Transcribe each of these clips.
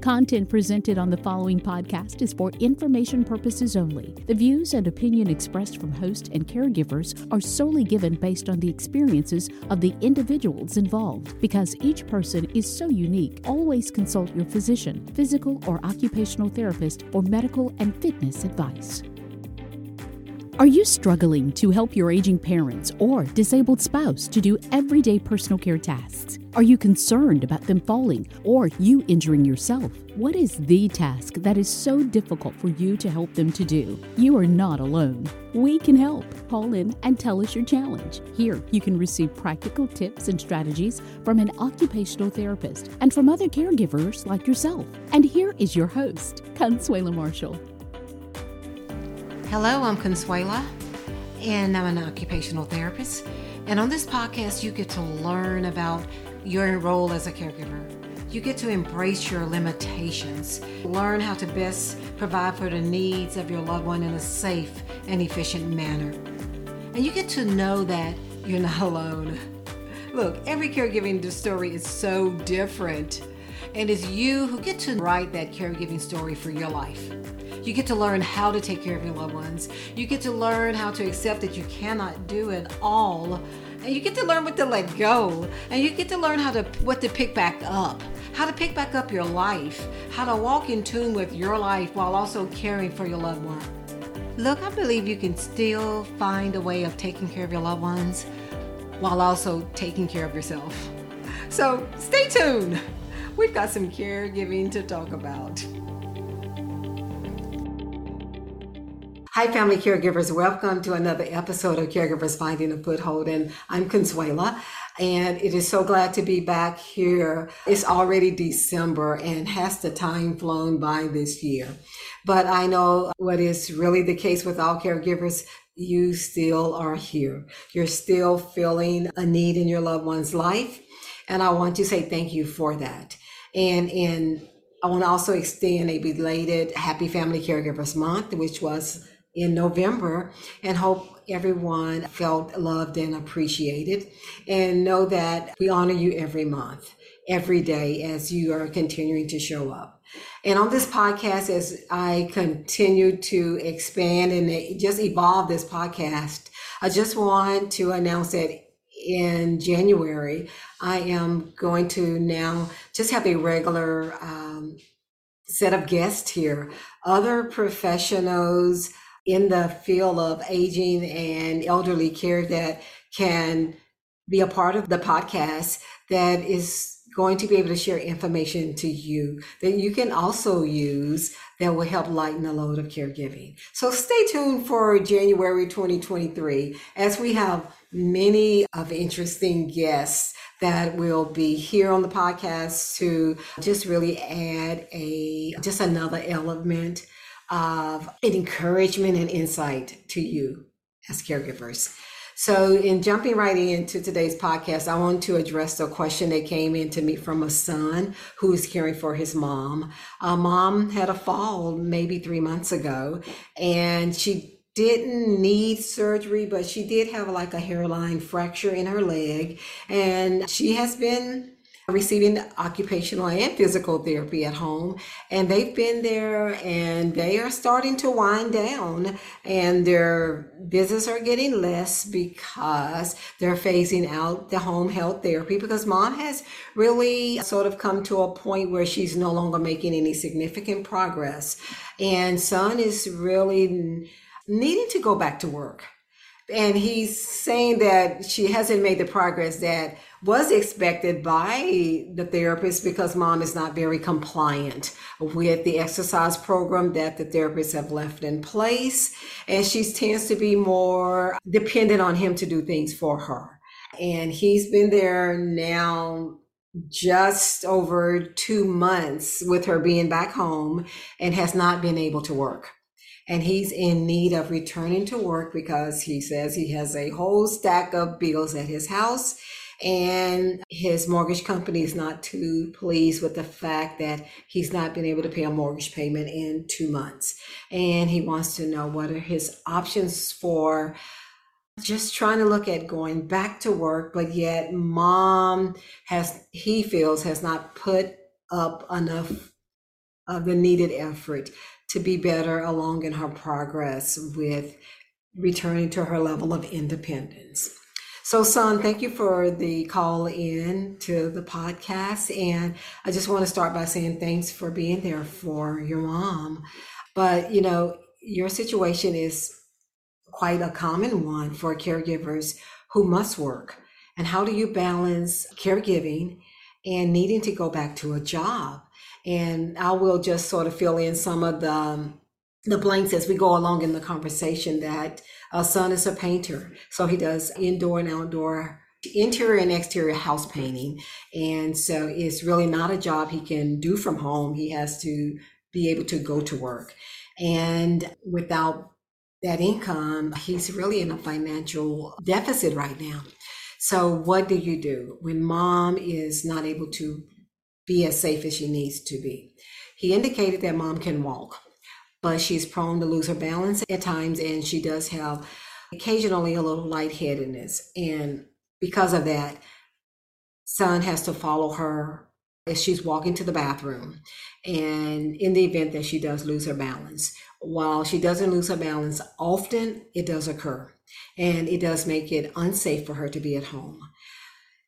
Content presented on the following podcast is for information purposes only. The views and opinion expressed from host and caregivers are solely given based on the experiences of the individuals involved. Because each person is so unique, always consult your physician, physical or occupational therapist, or medical and fitness advice. Are you struggling to help your aging parents or disabled spouse to do everyday personal care tasks? Are you concerned about them falling or you injuring yourself? What is the task that is so difficult for you to help them to do? You are not alone. We can help. Call in and tell us your challenge. Here, you can receive practical tips and strategies from an occupational therapist and from other caregivers like yourself. And here is your host, Consuela Marshall. Hello, I'm Consuela, and I'm an occupational therapist. And on this podcast, you get to learn about your role as a caregiver. You get to embrace your limitations, learn how to best provide for the needs of your loved one in a safe and efficient manner. And you get to know that you're not alone. Look, every caregiving story is so different, and it's you who get to write that caregiving story for your life. You get to learn how to take care of your loved ones. You get to learn how to accept that you cannot do it all. And you get to learn what to let go. And you get to learn how to what to pick back up. How to pick back up your life. How to walk in tune with your life while also caring for your loved one. Look, I believe you can still find a way of taking care of your loved ones while also taking care of yourself. So stay tuned. We've got some caregiving to talk about. Hi, family caregivers. Welcome to another episode of Caregivers Finding a Foothold. And I'm Consuela, and it is so glad to be back here. It's already December, and has the time flown by this year? But I know what is really the case with all caregivers you still are here. You're still feeling a need in your loved one's life. And I want to say thank you for that. And in I want to also extend a belated Happy Family Caregivers Month, which was in November and hope everyone felt loved and appreciated and know that we honor you every month, every day as you are continuing to show up. And on this podcast, as I continue to expand and just evolve this podcast, I just want to announce that in January, I am going to now just have a regular um, set of guests here, other professionals in the field of aging and elderly care that can be a part of the podcast that is going to be able to share information to you that you can also use that will help lighten the load of caregiving. So stay tuned for January 2023 as we have many of interesting guests that will be here on the podcast to just really add a just another element of encouragement and insight to you as caregivers. So, in jumping right into today's podcast, I want to address the question that came in to me from a son who is caring for his mom. Uh, mom had a fall maybe three months ago, and she didn't need surgery, but she did have like a hairline fracture in her leg, and she has been receiving occupational and physical therapy at home and they've been there and they are starting to wind down and their visits are getting less because they're phasing out the home health therapy because mom has really sort of come to a point where she's no longer making any significant progress and son is really needing to go back to work and he's saying that she hasn't made the progress that was expected by the therapist because mom is not very compliant with the exercise program that the therapists have left in place. And she tends to be more dependent on him to do things for her. And he's been there now just over two months with her being back home and has not been able to work and he's in need of returning to work because he says he has a whole stack of bills at his house and his mortgage company is not too pleased with the fact that he's not been able to pay a mortgage payment in two months. And he wants to know what are his options for just trying to look at going back to work, but yet mom has, he feels, has not put up enough of the needed effort to be better along in her progress with returning to her level of independence. So, son, thank you for the call in to the podcast. And I just want to start by saying thanks for being there for your mom. But, you know, your situation is quite a common one for caregivers who must work. And how do you balance caregiving and needing to go back to a job? And I will just sort of fill in some of the um, the blanks as we go along in the conversation that uh, a son is a painter. So he does indoor and outdoor interior and exterior house painting. And so it's really not a job he can do from home. He has to be able to go to work. And without that income, he's really in a financial deficit right now. So what do you do when mom is not able to be as safe as she needs to be? He indicated that mom can walk but she's prone to lose her balance at times and she does have occasionally a little lightheadedness. And because of that, son has to follow her as she's walking to the bathroom. And in the event that she does lose her balance, while she doesn't lose her balance often, it does occur. And it does make it unsafe for her to be at home.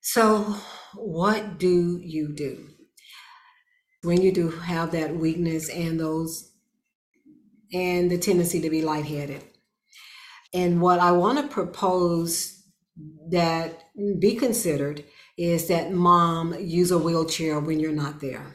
So, what do you do? When you do have that weakness and those and the tendency to be lightheaded. And what I want to propose that be considered is that mom use a wheelchair when you're not there.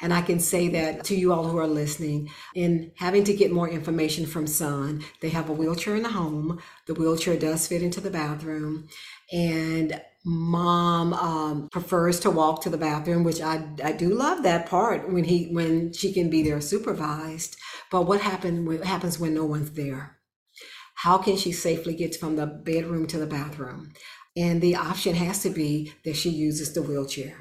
And I can say that to you all who are listening, in having to get more information from Son, they have a wheelchair in the home. The wheelchair does fit into the bathroom. And mom um, prefers to walk to the bathroom, which I, I do love that part when he when she can be there supervised. But what happen, what happens when no one's there? How can she safely get from the bedroom to the bathroom? And the option has to be that she uses the wheelchair.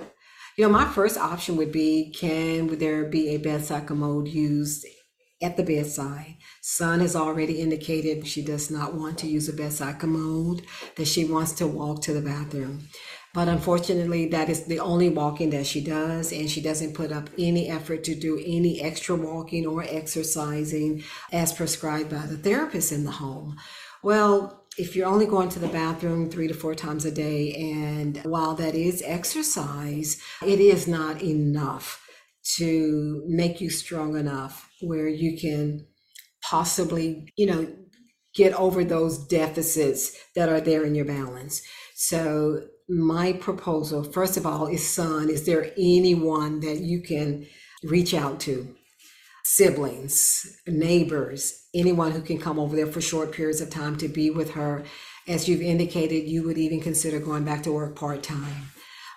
You know, my first option would be can there be a bedside commode used at the bedside. Son has already indicated she does not want to use a bedside commode, that she wants to walk to the bathroom. But unfortunately, that is the only walking that she does, and she doesn't put up any effort to do any extra walking or exercising as prescribed by the therapist in the home. Well, if you're only going to the bathroom three to four times a day, and while that is exercise, it is not enough to make you strong enough where you can possibly, you know, get over those deficits that are there in your balance. So my proposal, first of all, is son, is there anyone that you can reach out to? Siblings, neighbors, anyone who can come over there for short periods of time to be with her. As you've indicated, you would even consider going back to work part time.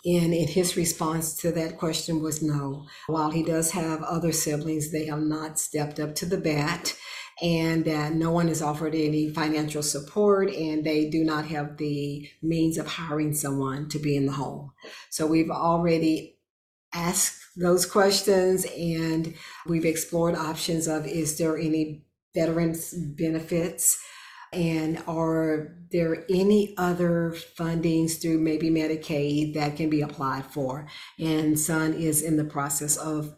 And in his response to that question was no. While he does have other siblings, they have not stepped up to the bat and that no one has offered any financial support and they do not have the means of hiring someone to be in the home. So we've already asked those questions and we've explored options of is there any veterans benefits and are there any other fundings through maybe Medicaid that can be applied for? And Son is in the process of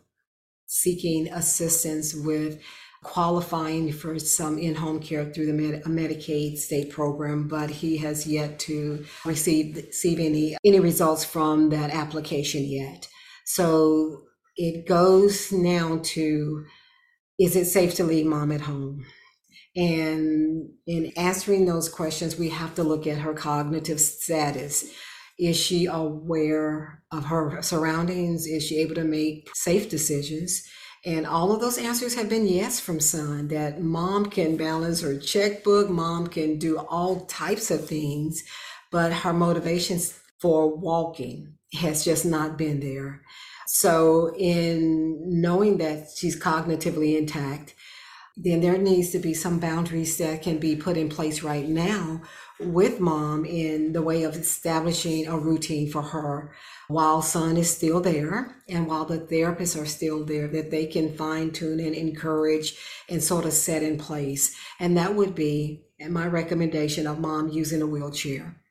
seeking assistance with qualifying for some in-home care through the Med- Medicaid state program, but he has yet to receive receive any any results from that application yet. So it goes now to is it safe to leave mom at home? And in answering those questions, we have to look at her cognitive status. Is she aware of her surroundings? Is she able to make safe decisions? And all of those answers have been yes from son that mom can balance her checkbook, mom can do all types of things, but her motivations for walking has just not been there. So, in knowing that she's cognitively intact, then there needs to be some boundaries that can be put in place right now with mom in the way of establishing a routine for her while son is still there and while the therapists are still there that they can fine tune and encourage and sort of set in place. And that would be my recommendation of mom using a wheelchair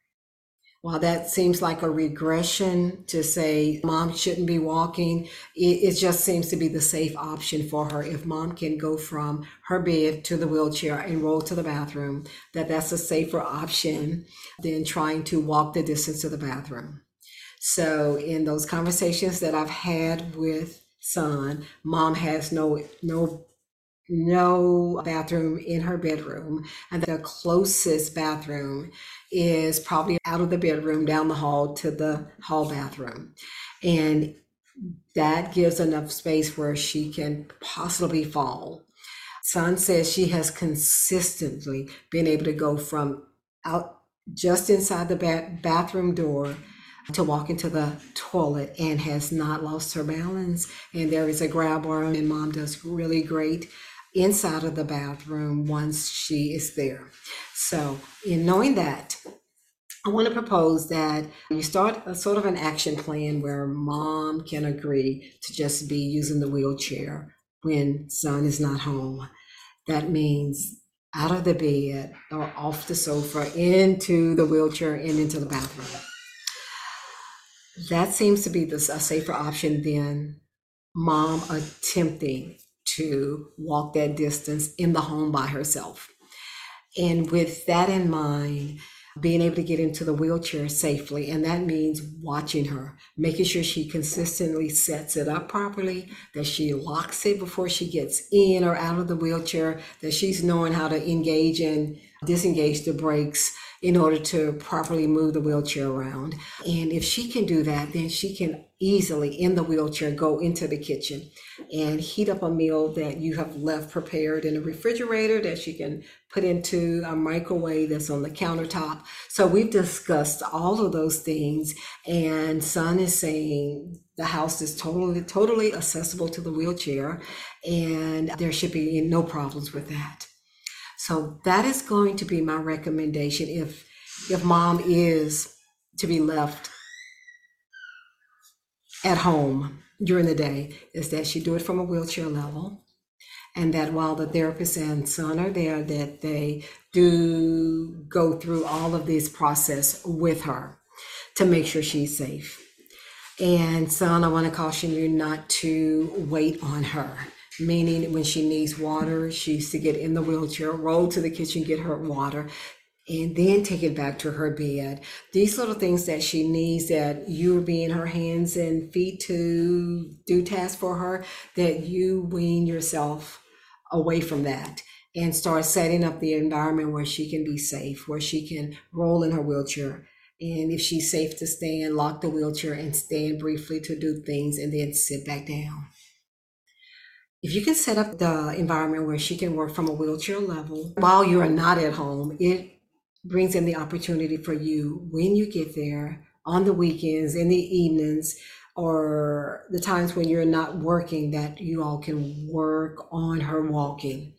while that seems like a regression to say mom shouldn't be walking, it, it, just seems to be the safe option for her. If mom can go from her bed to the wheelchair and roll to the bathroom, that that's a safer option than trying to walk the distance to the bathroom. So in those conversations that I've had with son, mom has no no no bathroom in her bedroom and the closest bathroom is probably out of the bedroom down the hall to the hall bathroom. And that gives enough space where she can possibly fall. Son says she has consistently been able to go from out just inside the bathroom door to walk into the toilet and has not lost her balance. And there is a grab arm and mom does really great inside of the bathroom once she is there. So, in knowing that, I want to propose that you start a sort of an action plan where mom can agree to just be using the wheelchair when son is not home. That means out of the bed or off the sofa into the wheelchair and into the bathroom. That seems to be the, a safer option than mom attempting to walk that distance in the home by herself. And with that in mind, being able to get into the wheelchair safely. And that means watching her, making sure she consistently sets it up properly, that she locks it before she gets in or out of the wheelchair, that she's knowing how to engage and disengage the brakes in order to properly move the wheelchair around. And if she can do that, then she can easily in the wheelchair go into the kitchen and heat up a meal that you have left prepared in a refrigerator that she can put into a microwave that's on the countertop. So we've discussed all of those things and son is saying the house is totally totally accessible to the wheelchair and there should be no problems with that. So that is going to be my recommendation if if mom is to be left at home during the day is that she do it from a wheelchair level. And that while the therapist and son are there that they do go through all of this process with her to make sure she's safe. And son i want to caution you not to wait on her meaning when she needs water, she used to get in the wheelchair, roll to the kitchen, get her water, and then take it back to her bed. These little things that she needs that you're being her hands and feet to do tasks for her, that you wean yourself away from that and start setting up the environment where she can be safe, where she can roll in her wheelchair. And if she's safe to stand, lock the wheelchair and stand briefly to do things and then sit back down if you can set up the environment where she can work from a wheelchair level while you are not at home, it brings in the opportunity for you when you get there on the weekends, in the evenings, or the times when you're not working, that you all can work on her walking.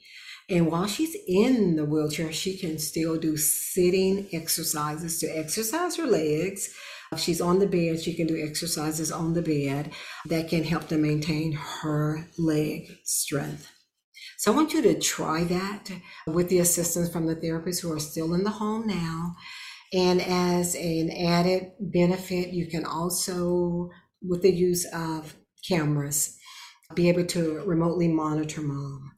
And while she's in the wheelchair, she can still do sitting exercises to exercise her legs if she's on the bed, she can do exercises on the bed that can help to maintain her leg strength. So I want you to try that with the assistance from the therapists who are still in the home now. And as an added benefit, you can also, with the use of cameras, be able to remotely monitor mom.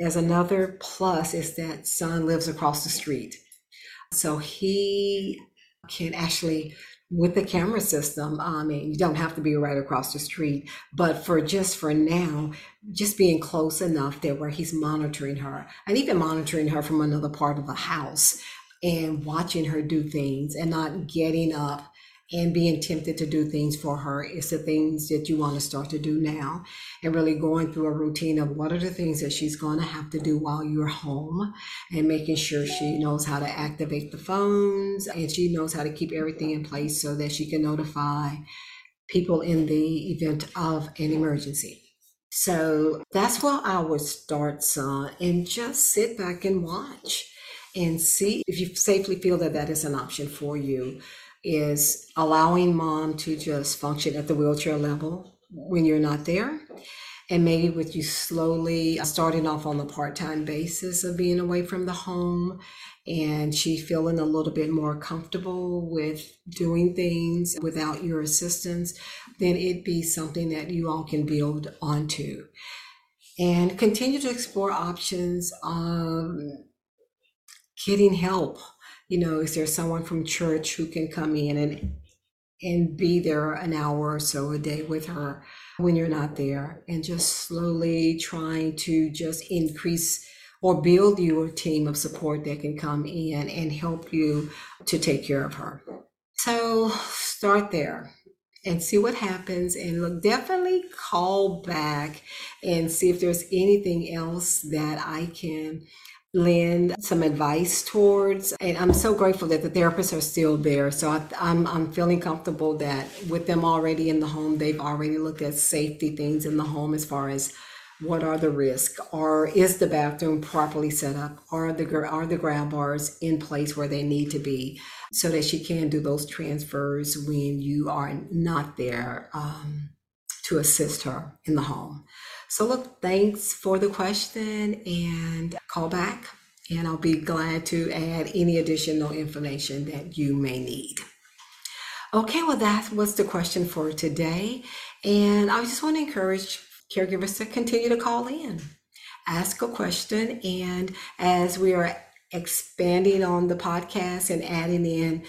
As another plus is that son lives across the street. So he can actually with the camera system, I mean, you don't have to be right across the street, but for just for now, just being close enough that where he's monitoring her and even monitoring her from another part of the house and watching her do things and not getting up and being tempted to do things for her is the things that you want to start to do now and really going through a routine of what are the things that she's going to have to do while you're home and making sure she knows how to activate the phones and she knows how to keep everything in place so that she can notify people in the event of an emergency. So that's where I would start, son, and just sit back and watch and see if you safely feel that that is an option for you is allowing mom to just function at the wheelchair level when you're not there. And maybe with you slowly starting off on the part time basis of being away from the home and she feeling a little bit more comfortable with doing things without your assistance, then it'd be something that you all can build onto. And continue to explore options of getting help. You know, is there someone from church who can come in and and be there an hour or so a day with her when you're not there and just slowly trying to just increase or build your team of support that can come in and help you to take care of her. So start there and see what happens and look definitely call back and see if there's anything else that I can lend some advice towards and i'm so grateful that the therapists are still there. So I, am I'm, I'm feeling comfortable that with them already in the home they've already looked at safety things in the home as far as what are the risks or is the bathroom properly set up? Are the are the grab bars in place where they need to be so that she can do those transfers when you are not there um, to assist her in the home? So look thanks for the question and call back and i'll be glad to add any additional information that you may need okay well that was the question for today and i just want to encourage caregivers to continue to call in, ask a question. And as we are expanding on the podcast and adding in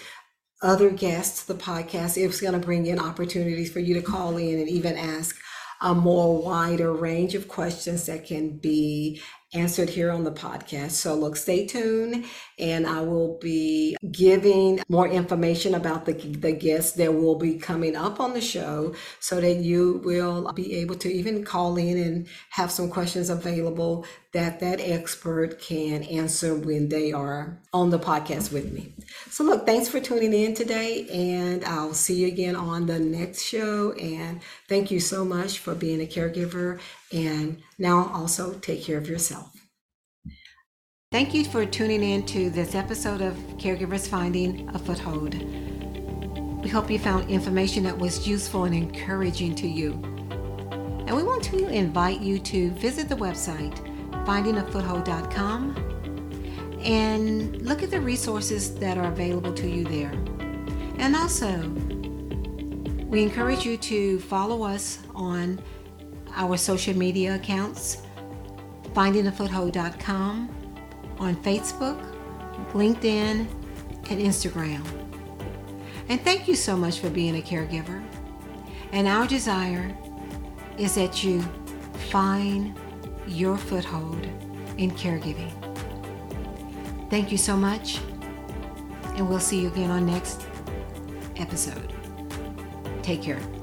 other guests to the podcast, it's going to bring in opportunities for you to call in and even ask a more wider range of questions that can be answered here on the podcast. So look, stay tuned and I will be giving more information about the, the guests that will be coming up on the show so that you will be able to even call in and have some questions available that that expert can answer when they are on the podcast with me. So look, thanks for tuning in today and I'll see you again on the next show and thank you so much for being a caregiver and now also take care of yourself. Thank you for tuning in to this episode of Caregivers Finding a Foothold. We hope you found information that was useful and encouraging to you. And we want to invite you to visit the website findingafoothold.com and look at the resources that are available to you there. And also, we encourage you to follow us on our social media accounts, findingafoothold.com on Facebook, LinkedIn, and Instagram. And thank you so much for being a caregiver. And our desire is that you find your foothold in caregiving. Thank you so much, and we'll see you again on next episode. Take care.